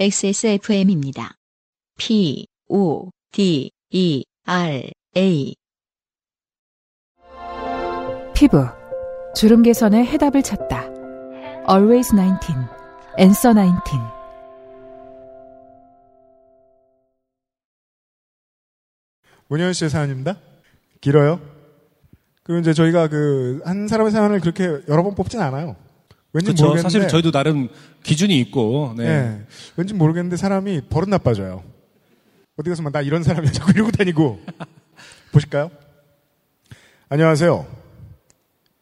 XSFM입니다. P, O, D, E, R, A. 피부. 주름 개선의 해답을 찾다. Always 19. Answer 19. 문현 씨의 사연입니다. 길어요. 그리고 이제 저희가 그 한 사람의 사연을 그렇게 여러 번 뽑진 않아요. 왠지 그렇죠. 모르겠는데 사실 저희도 나름 기준이 있고. 네. 네. 왠지 모르겠는데 사람이 버릇 나빠져요. 어디 가서 막나 이런 사람이야 자꾸 이러고 다니고 보실까요? 안녕하세요.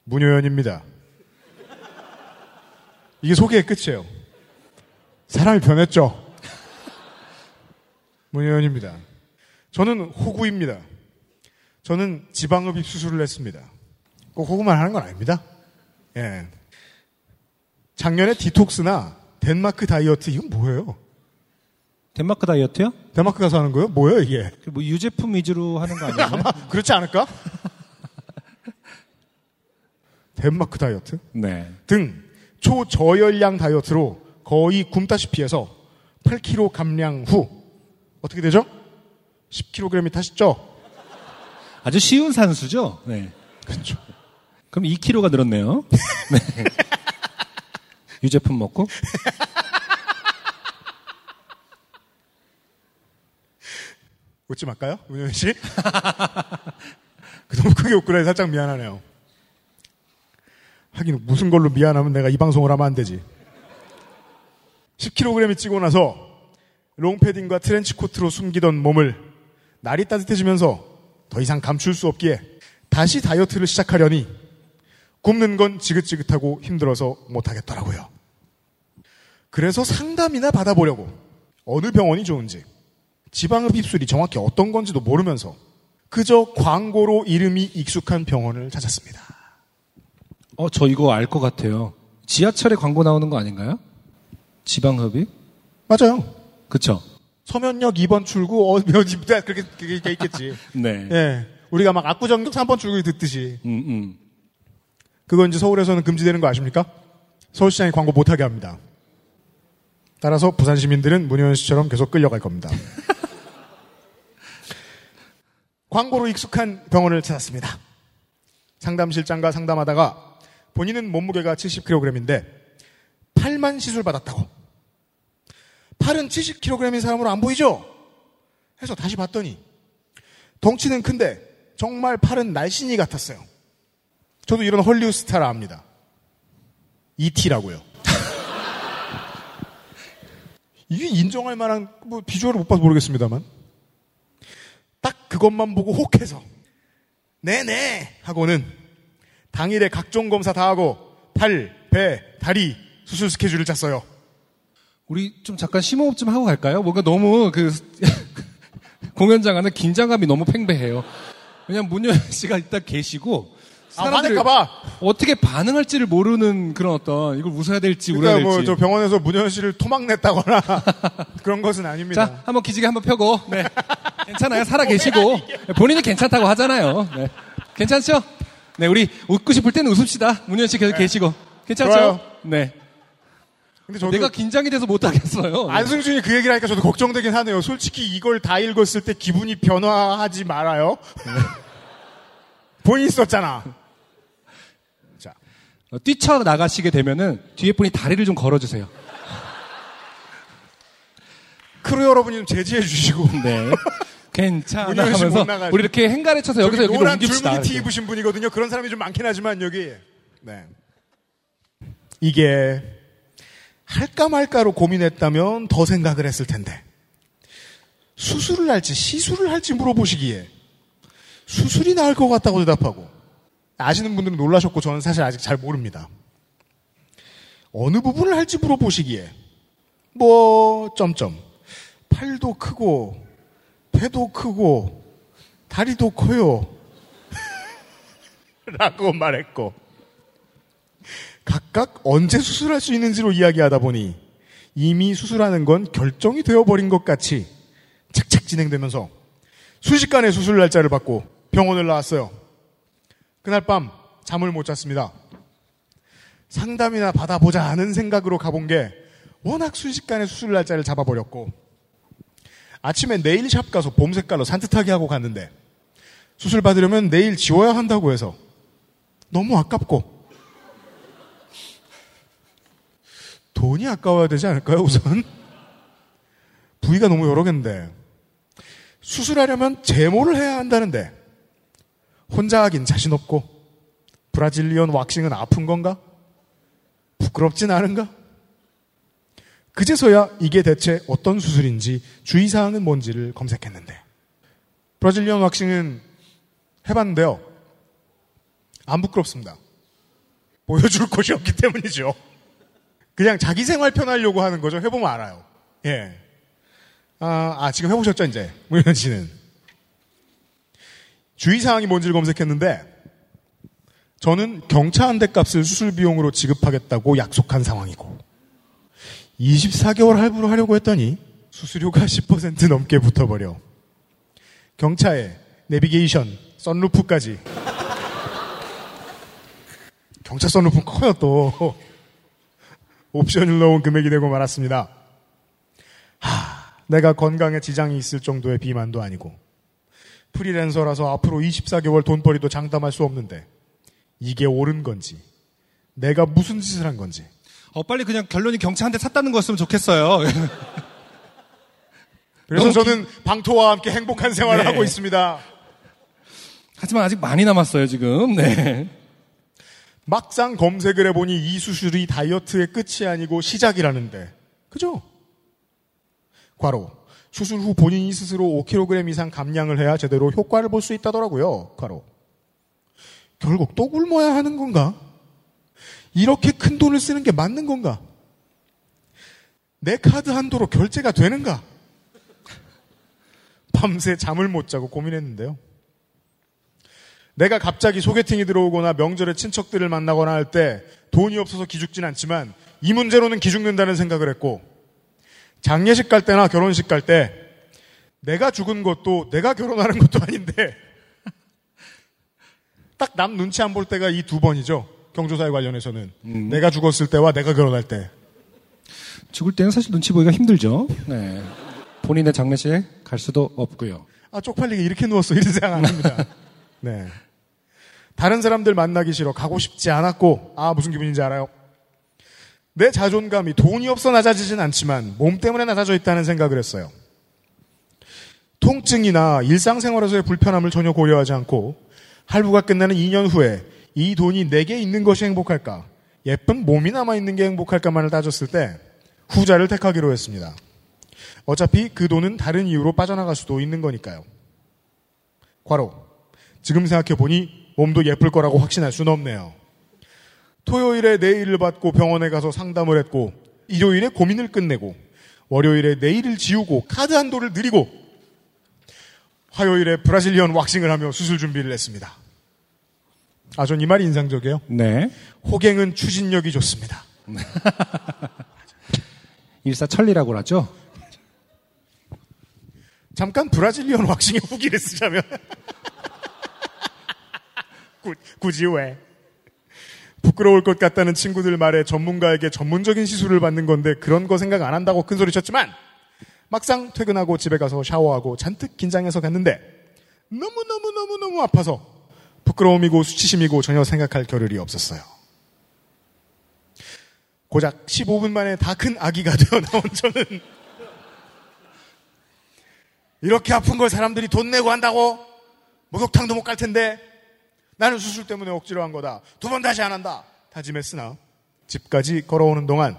문효연입니다. 이게 소개의 끝이에요. 사람이 변했죠. 문효연입니다. 저는 호구입니다. 저는 지방흡입 수술을 했습니다. 꼭 호구만 하는 건 아닙니다. 예. 작년에 디톡스나 덴마크 다이어트 이건 뭐예요? 덴마크 다이어트요? 덴마크 가서 하는 거예요? 뭐예요 이게? 그뭐 유제품 위주로 하는 거 아니에요? 그렇지 않을까? 덴마크 다이어트 네. 등 초저열량 다이어트로 거의 굶다시피 해서 8kg 감량 후 어떻게 되죠? 10kg이 타셨죠? 아주 쉬운 산수죠? 네. 그렇죠. 그럼 2kg가 늘었네요. 네. 유제품 먹고? 웃지 말까요? 문현 씨? 그 너무 크게 웃구나 살짝 미안하네요. 하긴 무슨 걸로 미안하면 내가 이 방송을 하면 안 되지. 10kg이 찌고 나서 롱패딩과 트렌치 코트로 숨기던 몸을 날이 따뜻해지면서 더 이상 감출 수 없기에 다시 다이어트를 시작하려니 굶는 건 지긋지긋하고 힘들어서 못하겠더라고요. 그래서 상담이나 받아보려고 어느 병원이 좋은지 지방흡 입술이 정확히 어떤 건지도 모르면서 그저 광고로 이름이 익숙한 병원을 찾았습니다. 어, 저 이거 알 것 같아요. 지하철에 광고 나오는 거 아닌가요? 지방흡입? 맞아요. 그쵸? 서면역 2번 출구 어, 몇 입다 그렇게 그게 있겠지. 네. 예. 우리가 막 압구정역 3번 출구에 듣듯이 음, 음. 그거 이제 서울에서는 금지되는 거 아십니까? 서울시장이 광고 못하게 합니다. 따라서 부산 시민들은 문효연 씨처럼 계속 끌려갈 겁니다. 광고로 익숙한 병원을 찾았습니다. 상담실장과 상담하다가 본인은 몸무게가 70kg인데 팔만 시술 받았다고. 팔은 70kg인 사람으로 안 보이죠? 해서 다시 봤더니 덩치는 큰데 정말 팔은 날씬이 같았어요. 저도 이런 헐리우드 스타를 압니다. E.T.라고요. 이게 인정할 만한 뭐 비주얼을 못 봐서 모르겠습니다만 딱 그것만 보고 혹해서 네네 하고는 당일에 각종 검사 다 하고 팔, 배, 다리 수술 스케줄을 짰어요. 우리 좀 잠깐 심호흡 좀 하고 갈까요? 뭔가 너무 그 공연장 안에 긴장감이 너무 팽배해요. 왜냐면 문효연 씨가 일단 계시고 아, 사람들이 화낼까봐. 어떻게 반응할지를 모르는 그런 어떤 이걸 웃어야 될지 울어야 그러니까 될지. 뭐저 병원에서 문현 씨를 토막냈다거나 그런 것은 아닙니다. 자, 한번 기지개 한번 펴고. 네. 괜찮아요. 살아 계시고. 본인이 괜찮다고 하잖아요. 네. 괜찮죠? 네, 우리 웃고 싶을 때는 웃읍시다. 문현 씨 계속 계시고. 괜찮죠? 좋아요. 네. 근데 저도 내가 긴장이 돼서 못 하겠어요. 안승준이 그 얘기를 하니까 저도 걱정되긴 하네요. 솔직히 이걸 다 읽었을 때 기분이 변화하지 말아요. 본인이 썼잖아. 자, 어, 뛰쳐 나가시게 되면은 뒤에 분이 다리를 좀 걸어주세요. 크루 여러분이 좀 제지해 주시고. 네. 괜찮아 하면서. 우리 이렇게 헹가래를 쳐서 여기서 여기로 노란 옮깁시다. 줄무늬 티. 입으신 분이거든요. 그런 사람이 좀 많긴 하지만 여기. 네. 이게 할까 말까로 고민했다면 더 생각을 했을 텐데 수술을 할지 시술을 할지 물어보시기에 수술이 나을 것 같다고 대답하고 아시는 분들은 놀라셨고 저는 사실 아직 잘 모릅니다. 어느 부분을 할지 물어보시기에 뭐 점점 팔도 크고 배도 크고 다리도 커요. 라고 말했고 각각 언제 수술할 수 있는지로 이야기하다 보니 이미 수술하는 건 결정이 되어버린 것 같이 착착 진행되면서 순식간에 수술 날짜를 받고 병원을 나왔어요. 그날 밤 잠을 못 잤습니다. 상담이나 받아보자 하는 생각으로 가본 게 워낙 순식간에 수술 날짜를 잡아버렸고 아침에 네일샵 가서 봄 색깔로 산뜻하게 하고 갔는데 수술 받으려면 내일 지워야 한다고 해서 너무 아깝고 돈이 아까워야 되지 않을까요 우선? 부위가 너무 여러 개인데 수술하려면 제모를 해야 한다는데 혼자 하긴 자신 없고 브라질리언 왁싱은 아픈 건가? 부끄럽진 않은가? 그제서야 이게 대체 어떤 수술인지 주의사항은 뭔지를 검색했는데 브라질리언 왁싱은 해봤는데요. 안 부끄럽습니다. 보여줄 곳이 없기 때문이죠. 그냥 자기 생활 편하려고 하는 거죠. 해보면 알아요. 예. 아, 아 지금 해보셨죠, 이제? 문현 씨는. 주의사항이 뭔지를 검색했는데, 저는 경차 한 대 값을 수술 비용으로 지급하겠다고 약속한 상황이고, 24개월 할부로 하려고 했더니, 수수료가 10% 넘게 붙어버려. 경차에 내비게이션, 썬루프까지. 경차 썬루프 커요, 또. 옵션을 넣은 금액이 되고 말았습니다. 하, 내가 건강에 지장이 있을 정도의 비만도 아니고 프리랜서라서 앞으로 24개월 돈벌이도 장담할 수 없는데 이게 옳은 건지 내가 무슨 짓을 한 건지 어, 빨리 그냥 결론이 한대 샀다는 거였으면 좋겠어요. 그래서 저는 방토와 함께 행복한 생활을 네. 하고 있습니다. 하지만 아직 많이 남았어요, 지금. 네. 막상 검색을 해보니 이 수술이 다이어트의 끝이 아니고 시작이라는데 그죠? 과로 수술 후 본인이 스스로 5kg 이상 감량을 해야 제대로 효과를 볼 수 있다더라고요. 과로 결국 또 굶어야 하는 건가? 이렇게 큰 돈을 쓰는 게 맞는 건가? 내 카드 한도로 결제가 되는가? 밤새 잠을 못 자고 고민했는데요. 내가 갑자기 소개팅이 들어오거나 명절에 친척들을 만나거나 할 때 돈이 없어서 기죽진 않지만 이 문제로는 기죽는다는 생각을 했고 장례식 갈 때나 결혼식 갈 때 내가 죽은 것도 내가 결혼하는 것도 아닌데 딱 남 눈치 안 볼 때가 이 두 번이죠. 경조사에 관련해서는 내가 죽었을 때와 내가 결혼할 때 죽을 때는 사실 눈치 보기가 힘들죠. 네. 본인의 장례식에 갈 수도 없고요. 아, 쪽팔리게 이렇게 누웠어. 이런 생각 안 합니다. 네. 다른 사람들 만나기 싫어. 가고 싶지 않았고, 아, 무슨 기분인지 알아요? 내 자존감이 돈이 없어 낮아지진 않지만, 몸 때문에 낮아져 있다는 생각을 했어요. 통증이나 일상생활에서의 불편함을 전혀 고려하지 않고, 할부가 끝나는 2년 후에 이 돈이 내게 있는 것이 행복할까? 예쁜 몸이 남아있는 게 행복할까만을 따졌을 때, 후자를 택하기로 했습니다. 어차피 그 돈은 다른 이유로 빠져나갈 수도 있는 거니까요. 과로. 지금 생각해보니 몸도 예쁠 거라고 확신할 수는 없네요. 토요일에 내일을 받고 병원에 가서 상담을 했고, 일요일에 고민을 끝내고, 월요일에 내일을 지우고, 카드 한도를 늘리고, 화요일에 브라질리언 왁싱을 하며 수술 준비를 했습니다. 아, 전 이 말이 인상적이에요. 네. 호갱은 추진력이 좋습니다. 일사천리라고 하죠. 잠깐 브라질리언 왁싱의 후기를 쓰자면 구- 굳이 왜 부끄러울 것 같다는 친구들 말에 전문가에게 전문적인 시술을 받는 건데 그런 거 생각 안 한다고 큰 소리 쳤지만 막상 퇴근하고 집에 가서 샤워하고 잔뜩 긴장해서 갔는데 너무너무너무너무 아파서 부끄러움이고 수치심이고 전혀 생각할 겨를이 없었어요. 고작 15분 만에 다 큰 아기가 되어 나온 저는 이렇게 아픈 걸 사람들이 돈 내고 한다고? 목욕탕도 못 갈 텐데. 나는 수술 때문에 억지로 한 거다. 두 번 다시 안 한다. 다짐했으나 집까지 걸어오는 동안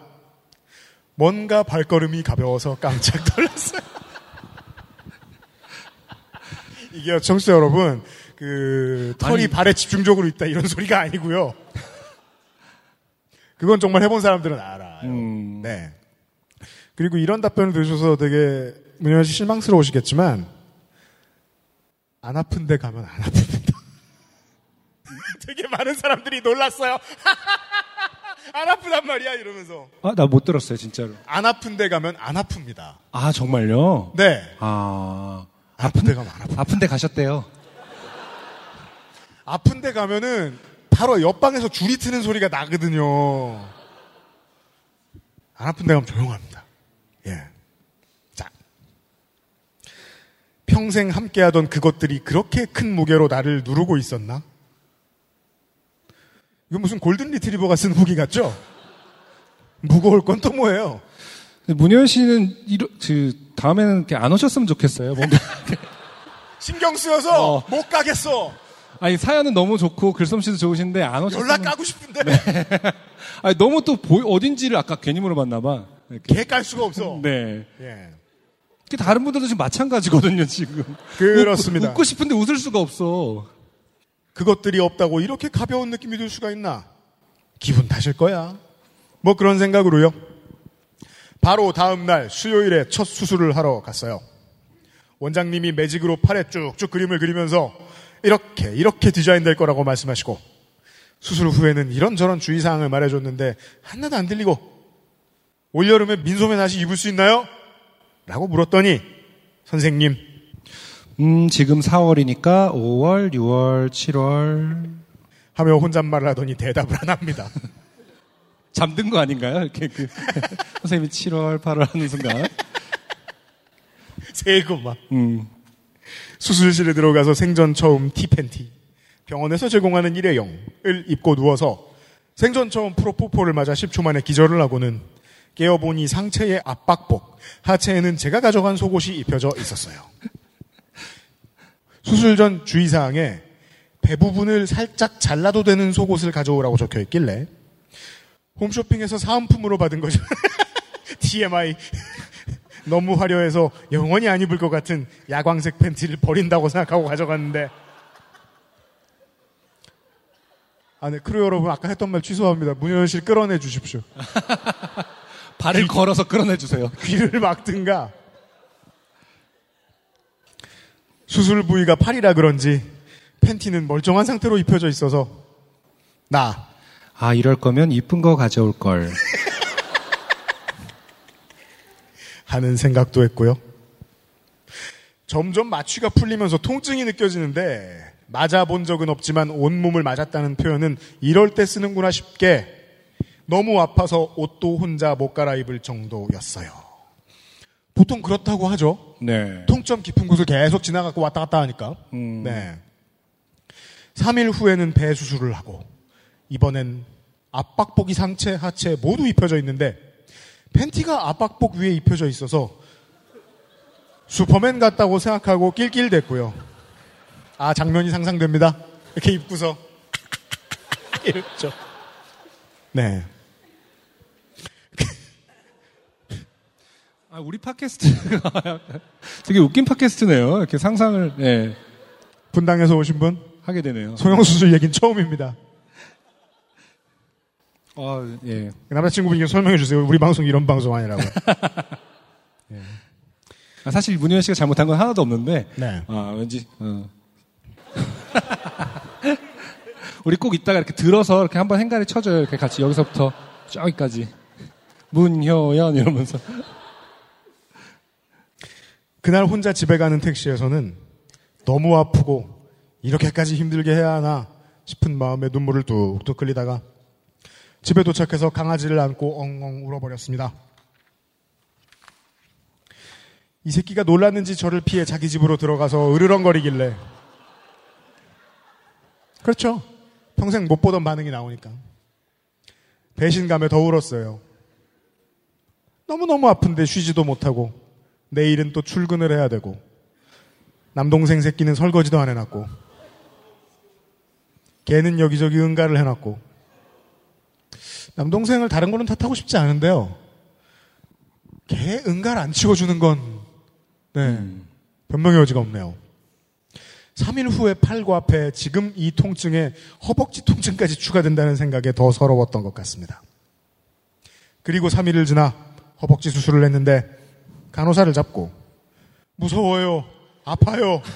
뭔가 발걸음이 가벼워서 깜짝 놀랐어요. 이게 청취자 여러분, 그 털이 아니. 발에 집중적으로 있다 이런 소리가 아니고요. 그건 정말 해본 사람들은 알아요. 음. 네. 그리고 이런 답변을 들으셔서 되게 문현 씨 실망스러우시겠지만 안 아픈데 가면 안 아픕니다. 되게 많은 사람들이 놀랐어요. 안 아프단 말이야 이러면서 아, 나 못 들었어요, 진짜로. 안 아픈데 가면 안 아픕니다. 아, 정말요? 네. 아, 아픈데 가면 안 아프. 아픈데 가셨대요. 아픈데 가면은 바로 옆방에서 줄이 트는 소리가 나거든요. 안 아픈 데 가면 조용합니다. 예. 자. 평생 함께하던 그것들이 그렇게 큰 무게로 나를 누르고 있었나? 이거 무슨 골든 리트리버가 쓴 후기 같죠? 무거울 건 또 뭐예요? 문현 씨는 이러, 그 다음에는 이렇게 안 오셨으면 좋겠어요. 뭔가 신경 쓰여서 어. 못 가겠어. 아니 사연은 너무 좋고 글솜씨도 좋으신데 안 오셨으면 연락 가고 싶은데 아니 너무 또 보- 어딘지를 아까 괜히 물어봤나 봐. 개 깔 수가 없어. 네. 예. 그 다른 분들도 지금 마찬가지거든요, 지금. 그렇습니다. 웃, 고 싶은데 웃을 수가 없어. 그것들이 없다고 이렇게 가벼운 느낌이 들 수가 있나? 기분 탓일 거야. 뭐 그런 생각으로요. 바로 다음 날 수요일에 첫 수술을 하러 갔어요. 원장님이 매직으로 팔에 쭉쭉 그림을 그리면서 이렇게 이렇게 디자인될 거라고 말씀하시고 수술 후에는 이런저런 주의사항을 말해줬는데 하나도 안 들리고 올여름에 민소매 나시 입을 수 있나요? 라고 물었더니 선생님 음, 지금 4월이니까 5월, 6월, 7월. 하며 혼잣말을 하더니 대답을 안 합니다. 잠든 거 아닌가요? 이렇게 그, 선생님이 7월, 8월 하는 순간. 세고 막 음. 수술실에 들어가서 생전 처음 티팬티 병원에서 제공하는 일회용을 입고 누워서 생전 처음 프로포폴을 맞아 10초 만에 기절을 하고는 깨어보니 상체에 압박복, 하체에는 제가 가져간 속옷이 입혀져 있었어요. 수술 전 주의사항에 배 부분을 살짝 잘라도 되는 속옷을 가져오라고 적혀 있길래 홈쇼핑에서 사은품으로 받은 거죠. TMI. 너무 화려해서 영원히 안 입을 것 같은 야광색 팬티를 버린다고 생각하고 가져갔는데. 아, 네. 크루 여러분, 아까 했던 말 취소합니다. 문현 씨 끌어내 주십시오. 발을 걸어서 끌어내 주세요. 귀를 막든가. 수술 부위가 팔이라 그런지 팬티는 멀쩡한 상태로 입혀져 있어서 나 아, 이럴 거면 이쁜 거 가져올 걸. 하는 생각도 했고요. 점점 마취가 풀리면서 통증이 느껴지는데 맞아본 적은 없지만 온몸을 맞았다는 표현은 이럴 때 쓰는구나 싶게 너무 아파서 옷도 혼자 못 갈아입을 정도였어요. 보통 그렇다고 하죠. 네. 통점 깊은 곳을 계속 지나가고 왔다 갔다 하니까. 음. 네. 3일 후에는 배 수술을 하고 이번엔 압박복이 상체, 하체 모두 입혀져 있는데 팬티가 압박복 위에 입혀져 있어서 슈퍼맨 같다고 생각하고 낄낄댔고요. 아 장면이 상상됩니다. 이렇게 입고서 이랬죠. 네. 아, 우리 팟캐스트가 되게 웃긴 팟캐스트네요. 이렇게 상상을, 예, 분당에서 오신 분 하게 되네요. 소형수술 얘기는 처음입니다. 아, 예. 남자친구분에게 설명해 주세요. 우리 방송 이런 방송 아니라고. 아, 사실 문현 씨가 잘못한 건 하나도 없는데, 네. 아, 왠지, 어. 우리 꼭 이따가 이렇게 들어서 이렇게 한번 행가리 쳐줘요. 이렇게 같이 여기서부터 저기까지. 문효연 이러면서. 그날 혼자 집에 가는 택시에서는 너무 아프고 이렇게까지 힘들게 해야 하나 싶은 마음에 눈물을 뚝뚝 흘리다가 집에 도착해서 강아지를 안고 엉엉 울어버렸습니다. 이 새끼가 놀랐는지 저를 피해 자기 집으로 들어가서 으르렁거리길래 그렇죠. 평생 못 보던 반응이 나오니까 배신감에 더 울었어요. 너무너무 아픈데 쉬지도 못하고 내일은 또 출근을 해야 되고 남동생 새끼는 설거지도 안 해놨고 걔는 여기저기 응가를 해놨고 남동생을 다른 거는 탓하고 싶지 않은데요. 걔 응가를 안 치워주는 건 네, 변명의 여지가 없네요. 3일 후에 팔과 배, 지금 이 통증에 허벅지 통증까지 추가된다는 생각에 더 서러웠던 것 같습니다. 그리고 3일을 지나 허벅지 수술을 했는데 간호사를 잡고 무서워요. 아파요.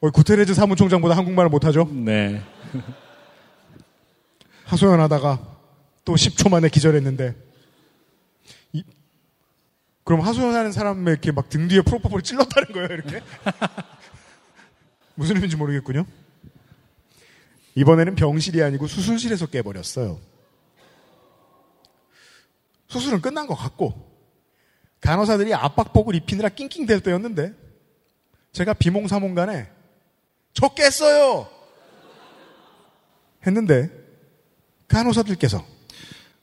어, 구테레즈 사무총장보다 한국말을 못하죠? 네. 하소연하다가 또 10초 만에 기절했는데 이- 그럼 하소연하는 사람의 이렇게 막 등 뒤에 프로포폴을 찔렀다는 거예요, 이렇게? 무슨 의미인지 모르겠군요. 이번에는 병실이 아니고 수술실에서 깨버렸어요. 수술은 끝난 것 같고 간호사들이 압박복을 입히느라 낑낑댈 때였는데 제가 비몽사몽간에 저 깼어요 했는데 간호사들께서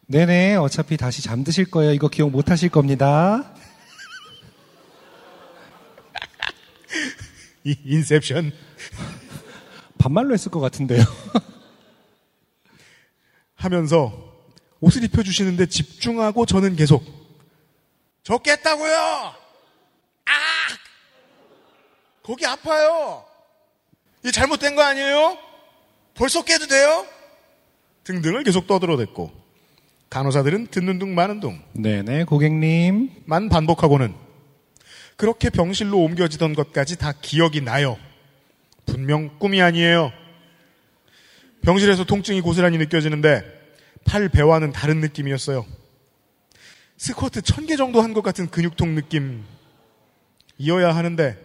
네네, 어차피 다시 잠드실 거예요. 이거 기억 못 하실 겁니다. 이 인셉션 반말로 했을 것 같은데요. 하면서 옷을 입혀주시는데 집중하고 저는 계속 저 깼다고요! 아! 거기 아파요! 이 잘못된 거 아니에요? 벌써 깨도 돼요? 등등을 계속 떠들어댔고 간호사들은 듣는 둥 마는 둥만 네네, 고객님. 반복하고는 그렇게 병실로 옮겨지던 것까지 다 기억이 나요. 분명 꿈이 아니에요. 병실에서 통증이 고스란히 느껴지는데 팔 배와는 다른 느낌이었어요. 스쿼트 천개 정도 한 것 같은 근육통 느낌이어야 하는데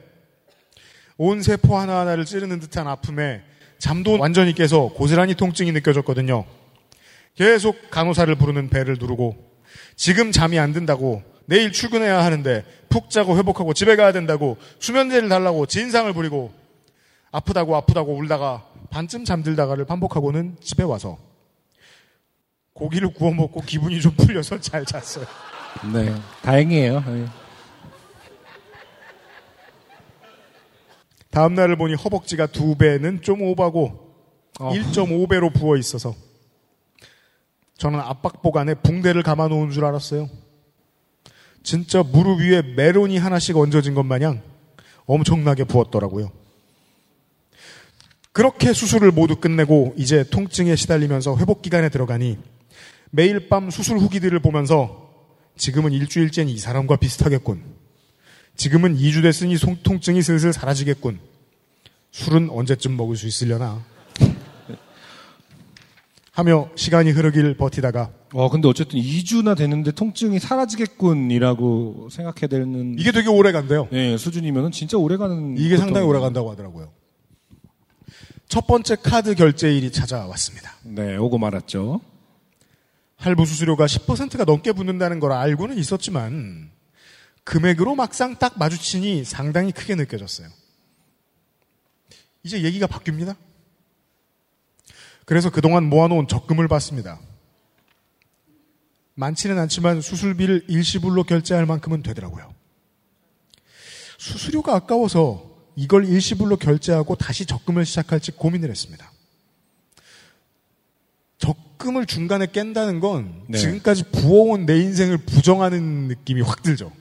온 세포 하나하나를 찌르는 듯한 아픔에 잠도 완전히 깨서 고스란히 통증이 느껴졌거든요. 계속 간호사를 부르는 배를 누르고 지금 잠이 안 든다고 내일 출근해야 하는데 푹 자고 회복하고 집에 가야 된다고 수면제를 달라고 진상을 부리고 아프다고 아프다고 울다가 반쯤 잠들다가를 반복하고는 집에 와서 고기를 구워 먹고 기분이 좀 풀려서 잘 잤어요. 네, 다행이에요. 네. 다음 날을 보니 허벅지가 두 배는 좀 오바고 어. 1.5배로 부어 있어서 저는 압박복 안에 붕대를 감아 놓은 줄 알았어요. 진짜 무릎 위에 메론이 하나씩 얹어진 것 마냥 엄청나게 부었더라고요. 그렇게 수술을 모두 끝내고 이제 통증에 시달리면서 회복 기간에 들어가니 매일 밤 수술 후기들을 보면서 지금은 일주일째는 이 사람과 비슷하겠군. 지금은 2주 됐으니 송- 통증이 슬슬 사라지겠군. 술은 언제쯤 먹을 수 있으려나. 하며 시간이 흐르길 버티다가 어, 근데 어쨌든 2주나 됐는데 통증이 사라지겠군이라고 생각해야 되는 이게 되게 오래 간대요. 네, 수준이면은 진짜 오래 가는 이게 상당히 오래 간다고 하더라고요. 첫 번째 카드 결제일이 찾아왔습니다. 네, 오고 말았죠. 할부 수수료가 10%가 넘게 붙는다는 걸 알고는 있었지만 금액으로 막상 딱 마주치니 상당히 크게 느껴졌어요. 이제 얘기가 바뀝니다. 그래서 그동안 모아놓은 적금을 받습니다. 많지는 않지만 수술비를 일시불로 결제할 만큼은 되더라고요. 수수료가 아까워서 이걸 일시불로 결제하고 다시 적금을 시작할지 고민을 했습니다. 적금을 중간에 깬다는 건 네. 지금까지 부어온 내 인생을 부정하는 느낌이 확 들죠.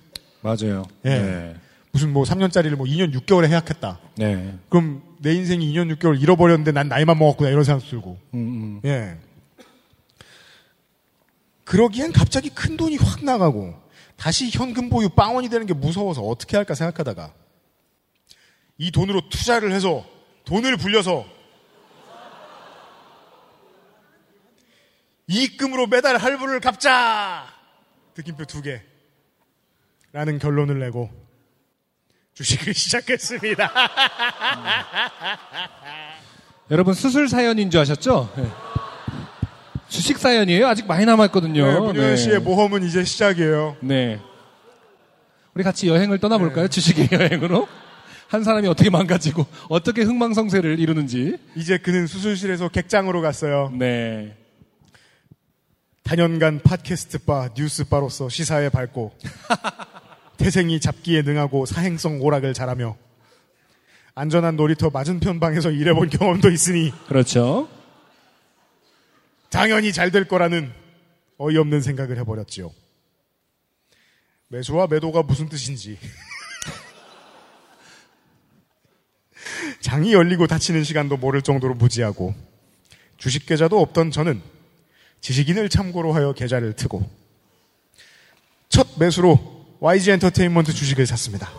맞아요. 예. 네. 무슨 뭐 3년짜리를 뭐 2년 6개월에 해약했다. 네. 그럼 내 인생이 2년 6개월 잃어버렸는데 난 나이만 먹었구나 이런 생각 들고. 음, 음. 예. 그러기엔 갑자기 큰 돈이 확 나가고 다시 현금 보유 빵원이 되는 게 무서워서 어떻게 할까 생각하다가 이 돈으로 투자를 해서 돈을 불려서 이익금으로 매달 할부를 갚자! 느낌표 두 개. 라는 결론을 내고 주식을 시작했습니다. 여러분 수술 사연인 줄 아셨죠? 네. 주식 사연이에요. 아직 많이 남았거든요. 네, 문효연 씨의 모험은 이제 시작이에요. 네. 우리 같이 여행을 떠나볼까요? 주식의 여행으로? 한 사람이 어떻게 망가지고 어떻게 흥망성쇠를 이루는지. 이제 그는 수술실에서 객장으로 갔어요. 네. 단연간 팟캐스트 바, 뉴스 바로서 시사에 밝고 태생이 잡기에 능하고 사행성 오락을 잘하며 안전한 놀이터 맞은편 방에서 일해본 경험도 있으니 그렇죠. 당연히 잘 될 거라는 어이없는 생각을 해버렸지요. 매수와 매도가 무슨 뜻인지. 장이 열리고 닫히는 시간도 모를 정도로 무지하고 주식 계좌도 없던 저는 지식인을 참고로 하여 계좌를 트고 첫 매수로 YG 엔터테인먼트 주식을 샀습니다.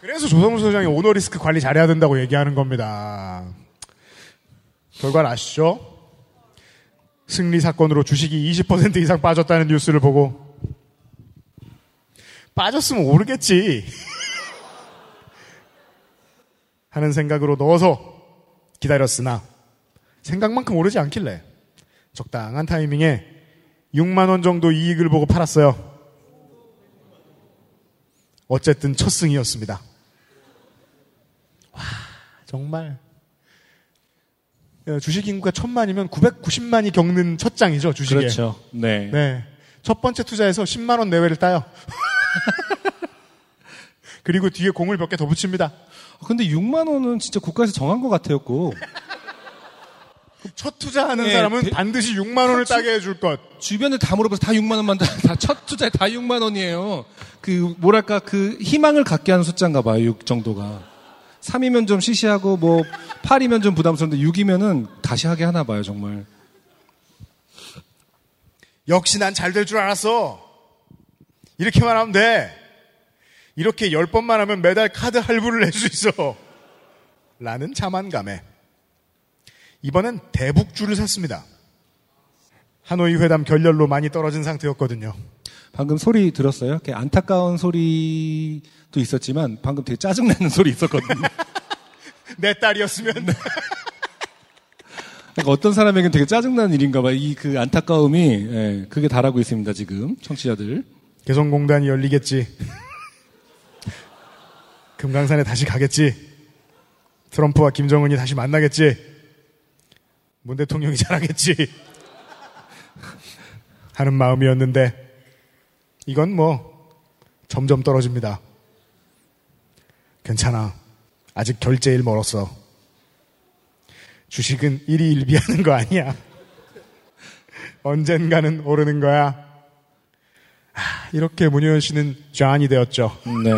그래서 조성수 소장이 오너리스크 관리 잘해야 된다고 얘기하는 겁니다. 결과를 아시죠? 승리 사건으로 주식이 20% 이상 빠졌다는 뉴스를 보고 빠졌으면 오르겠지 하는 생각으로 넣어서 기다렸으나 생각만큼 오르지 않길래 적당한 타이밍에 6만 원 정도 이익을 보고 팔았어요. 어쨌든 첫 승이었습니다. 와, 정말. 어, 주식 인구가 천만이면 990만이 겪는 첫 장이죠, 주식에. 그렇죠. 네. 네. 첫 번째 투자에서 10만 원 내외를 따요. 그리고 뒤에 공을 몇 개 더 붙입니다. 근데 6만 원은 진짜 국가에서 정한 것 같아요, 고첫 투자하는 네, 사람은 대- 반드시 6만 원을 따게 해줄 것. 주변에 다 물어봐서 다 6만 원만 다, 다 첫 투자에 다 6만 원이에요. 그 뭐랄까 그 희망을 갖게 하는 숫자인가 봐요. 6 정도가. 3이면 좀 시시하고 뭐 8이면 좀 부담스러운데 6이면은 다시 하게 하나 봐요, 정말. 역시 난 잘 될 줄 알았어. 이렇게만 하면 돼. 이렇게 열 번만 하면 매달 카드 할부를 낼 수 있어. 라는 자만감에. 이번엔 대북주를 샀습니다. 하노이 회담 결렬로 많이 떨어진 상태였거든요. 방금 소리 들었어요? 이렇게 안타까운 소리도 있었지만 방금 되게 짜증나는 소리 있었거든요. 내 딸이었으면 그러니까 어떤 사람에게는 되게 짜증나는 일인가 봐요. 이그 안타까움이 예, 그게 달하고 있습니다, 지금. 청취자들. 개성공단이 열리겠지. 금강산에 다시 가겠지. 트럼프와 김정은이 다시 만나겠지. 문 대통령이 잘하겠지. 하는 마음이었는데 이건 뭐 점점 떨어집니다. 괜찮아. 아직 결제일 멀었어. 주식은 일희일비하는 거 아니야. 언젠가는 오르는 거야. 이렇게 문효연 씨는 존이 되었죠. 네.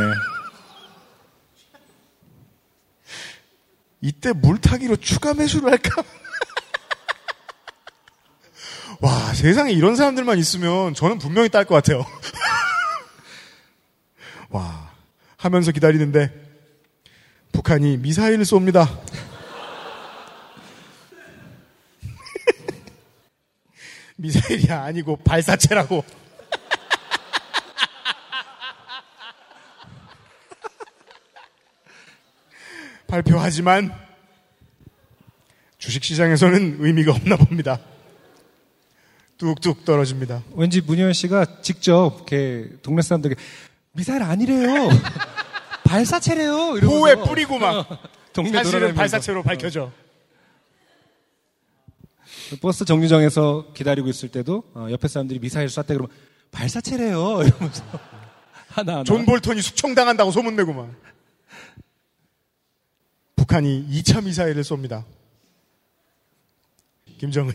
이때 물타기로 추가 매수를 할까? 와, 세상에 이런 사람들만 있으면 저는 분명히 딸 것 같아요. 와, 하면서 기다리는데 북한이 미사일을 쏩니다. 미사일이 아니고 발사체라고. 발표하지만 주식시장에서는 의미가 없나 봅니다. 뚝뚝 떨어집니다. 왠지 문효연 씨가 직접 이렇게 동네 사람들에게 미사일 아니래요. 발사체래요. 이러면서 호에 뿌리고 막 동네 사실은. 발사체로 밝혀져. 버스 정류장에서 기다리고 있을 때도 어, 옆에 사람들이 미사일 쐈대 그러면 발사체래요. 이러면서 하나 하나. 존 볼턴이 숙청당한다고 소문내고 막. 북한이 2차 미사일을 쏩니다. 김정은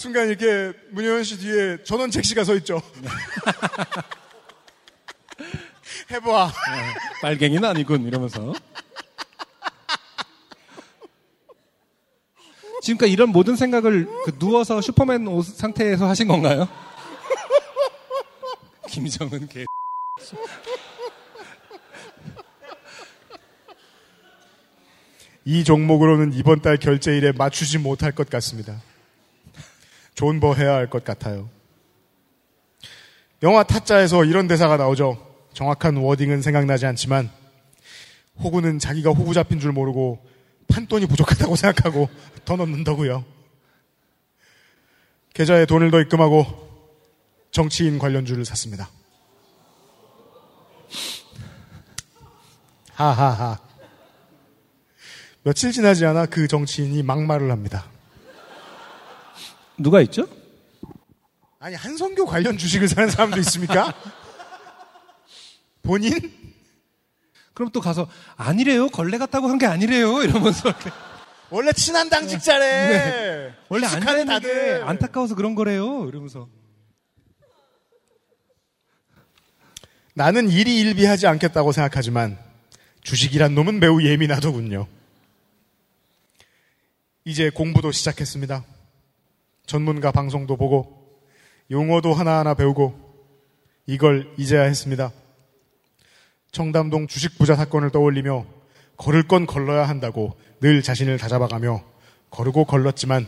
순간 이렇게 문효연 씨 뒤에 전원책 씨가 서 있죠. 해봐. 빨갱이는 아니군 이러면서. 지금까지 이런 모든 생각을 그 누워서 슈퍼맨 옷 상태에서 하신 건가요? 김정은 개. 이 종목으로는 이번 달 결제일에 맞추지 못할 것 같습니다. 존버해야 할 것 같아요. 영화 타짜에서 이런 대사가 나오죠. 정확한 워딩은 생각나지 않지만 호구는 자기가 호구 잡힌 줄 모르고 판돈이 부족하다고 생각하고 더 넣는다고요. 계좌에 돈을 더 입금하고 정치인 관련주를 샀습니다. 하하하. 며칠 지나지 않아 그 정치인이 막말을 합니다. 누가 있죠? 아니 한성교 관련 주식을 사는 사람도 있습니까? 본인? 그럼 또 가서 아니래요. 걸레 같다고 한 게 아니래요. 이러면서 이렇게. 원래 친한 당직자래. 원래 익숙하네, 앉아 있는 게 다들. 안타까워서 그런 거래요. 이러면서. 나는 일이 일비하지 않겠다고 생각하지만 주식이란 놈은 매우 예민하더군요. 이제 공부도 시작했습니다. 전문가 방송도 보고 용어도 하나하나 배우고 이걸 이제야 했습니다. 청담동 주식 부자 사건을 떠올리며 걸을 건 걸러야 한다고 늘 자신을 다잡아가며 거르고 걸렀지만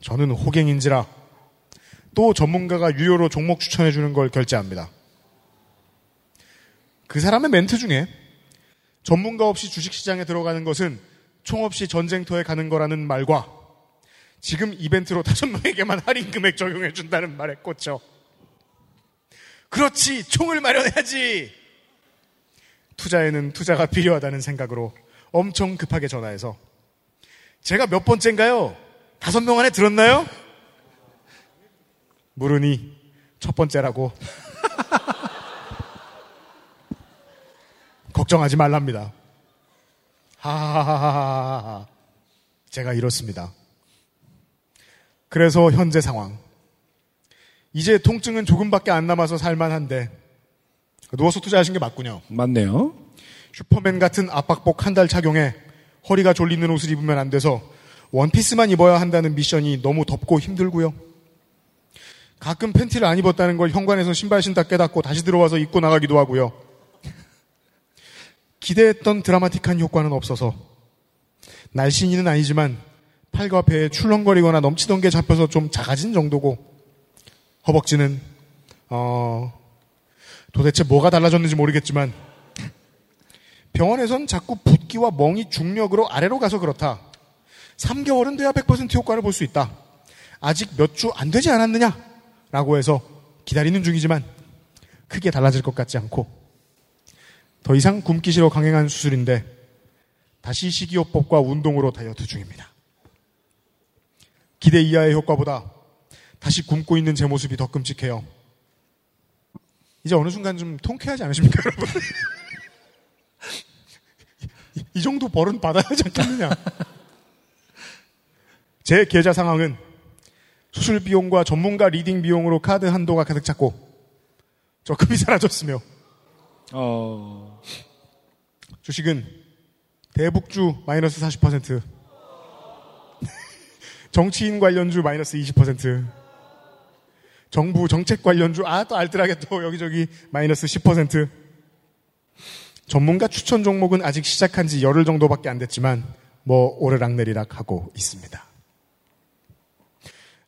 저는 호갱인지라 또 전문가가 유료로 종목 추천해 주는 걸 결제합니다. 그 사람의 멘트 중에 전문가 없이 주식시장에 들어가는 것은 총 없이 전쟁터에 가는 거라는 말과 지금 이벤트로 다섯 명에게만 할인 금액 적용해 준다는 말에 꽂혀. 그렇지, 총을 마련해야지! 투자에는 투자가 필요하다는 생각으로 엄청 급하게 전화해서 제가 몇 번째인가요? 다섯 명 안에 들었나요? 물으니 첫 번째라고. 걱정하지 말랍니다. 하하하하하. 제가 이렇습니다. 그래서 현재 상황. 이제 통증은 조금밖에 안 남아서 살만한데 누워서 투자하신 게 맞군요. 맞네요. 슈퍼맨 같은 압박복 한 달 착용해 허리가 졸리는 옷을 입으면 안 돼서 원피스만 입어야 한다는 미션이 너무 덥고 힘들고요. 가끔 팬티를 안 입었다는 걸 현관에서 신발 신다 깨닫고 다시 들어와서 입고 나가기도 하고요. 기대했던 드라마틱한 효과는 없어서 날씬이는 아니지만 팔과 배에 출렁거리거나 넘치던 게 잡혀서 좀 작아진 정도고 허벅지는 어 도대체 뭐가 달라졌는지 모르겠지만 병원에선 자꾸 붓기와 멍이 중력으로 아래로 가서 그렇다. 3개월은 돼야 100% 효과를 볼 수 있다. 아직 몇 주 안 되지 않았느냐? 라고 해서 기다리는 중이지만 크게 달라질 것 같지 않고 더 이상 굶기 싫어 강행한 수술인데 다시 식이요법과 운동으로 다이어트 중입니다. 기대 이하의 효과보다 다시 굶고 있는 제 모습이 더 끔찍해요. 이제 어느 순간 좀 통쾌하지 않으십니까, 여러분? 이, 이 정도 벌은 받아야 하지 않겠느냐? 제 계좌 상황은 수술 비용과 전문가 leading 비용으로 카드 한도가 가득 찼고 적금이 사라졌으며 어, 주식은 대북주 마이너스 40%, 정치인 관련주 마이너스 20%, 정부 정책 관련주, 아, 또 알뜰하게 또 여기저기 마이너스 10%, 전문가 추천 종목은 아직 시작한 지 열흘 정도밖에 안 됐지만, 뭐, 오르락내리락 하고 있습니다.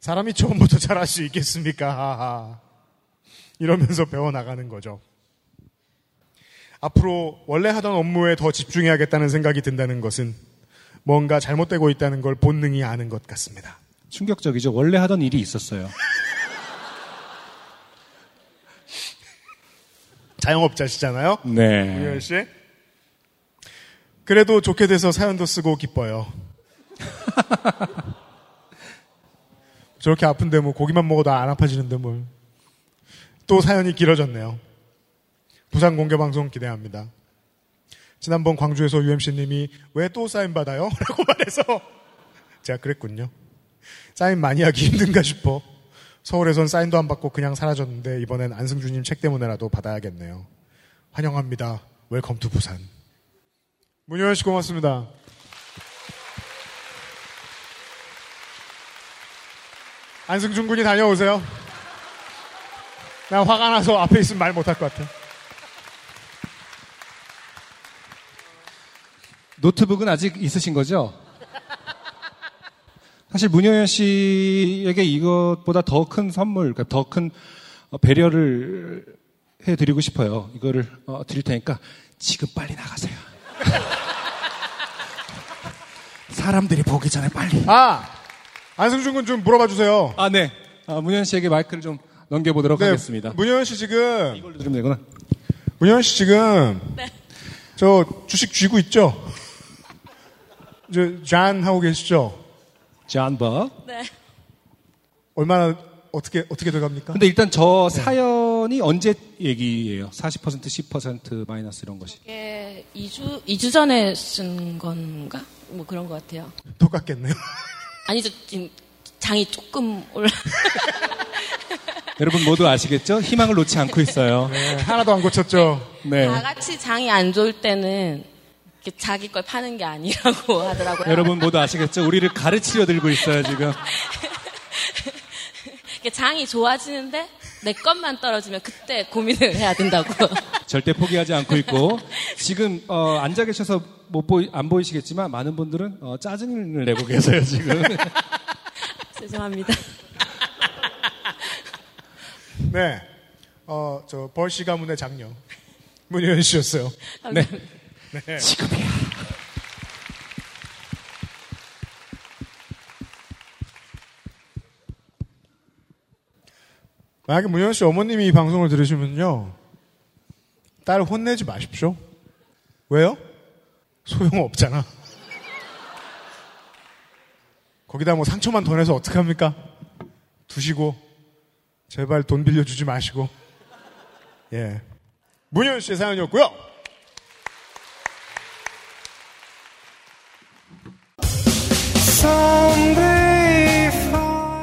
사람이 처음부터 잘할 수 있겠습니까? 하하. 이러면서 배워나가는 거죠. 앞으로 원래 하던 업무에 더 집중해야겠다는 생각이 든다는 것은 뭔가 잘못되고 있다는 걸 본능이 아는 것 같습니다. 충격적이죠. 원래 하던 일이 있었어요. 자영업자시잖아요. 네. 우현 씨. 그래도 좋게 돼서 사연도 쓰고 기뻐요. 저렇게 아픈데 뭐 고기만 먹어도 안 아파지는데 뭘. 또 사연이 길어졌네요. 부산 공개 방송 기대합니다. 지난번 광주에서 UMC님이 왜 또 사인 받아요? 라고 말해서 제가 그랬군요. 사인 많이 하기 힘든가 싶어. 서울에선 사인도 안 받고 그냥 사라졌는데 이번엔 안승주님 책 때문에라도 받아야겠네요. 환영합니다. Welcome to 부산. 문효연 씨 고맙습니다. 안승준 군이 다녀오세요. 나 화가 나서 앞에 있으면 말 못할 것 같아. 노트북은 아직 있으신 거죠? 사실 문효연 씨에게 이것보다 더 큰 선물, 그러니까 더 큰 배려를 해드리고 싶어요. 이거를 어, 드릴 테니까 지금 빨리 나가세요. 사람들이 보기 전에 빨리. 아! 안승준 군 좀 물어봐 주세요. 아, 네. 아, 문효연 씨에게 마이크를 좀 넘겨보도록 하겠습니다. 문효연 씨 지금, 이걸로 들으면 되구나. 문효연 씨 지금, 저 주식 쥐고 있죠? 저, 잔 하고 계시죠? 존버. 네. 얼마나, 어떻게, 어떻게 돼갑니까? 근데 일단 저 사연이 언제 얘기예요? 40% 10% 마이너스 이런 것이. 이게 2주, 2주 전에 쓴 건가? 뭐 그런 것 같아요. 똑같겠네요. 아니죠. 지금 장이 조금 올라. 여러분 모두 아시겠죠? 희망을 놓지 않고 있어요. 네, 하나도 안 고쳤죠? 네. 다 같이 장이 안 좋을 때는 자기 걸 파는 게 아니라고 하더라고요. 여러분 모두 아시겠죠? 우리를 가르치려 들고 있어요, 지금. 장이 좋아지는데 내 것만 떨어지면 그때 고민을 해야 된다고. 절대 포기하지 않고 있고 지금 어, 앉아 계셔서 못 보이 안 보이시겠지만 많은 분들은 어, 짜증을 내고 계세요 지금. 죄송합니다. 네. 어, 저, 벌씨 가문의 장녀. 문효연 씨였어요. 네. 네. 지금이야. 만약에 문효연 씨 어머님이 이 방송을 들으시면요. 딸 혼내지 마십시오. 왜요? 소용없잖아. 거기다 뭐 상처만 더 내서 어떡합니까? 두시고, 제발 돈 빌려주지 마시고. 예. 문효연 씨의 사연이었고요.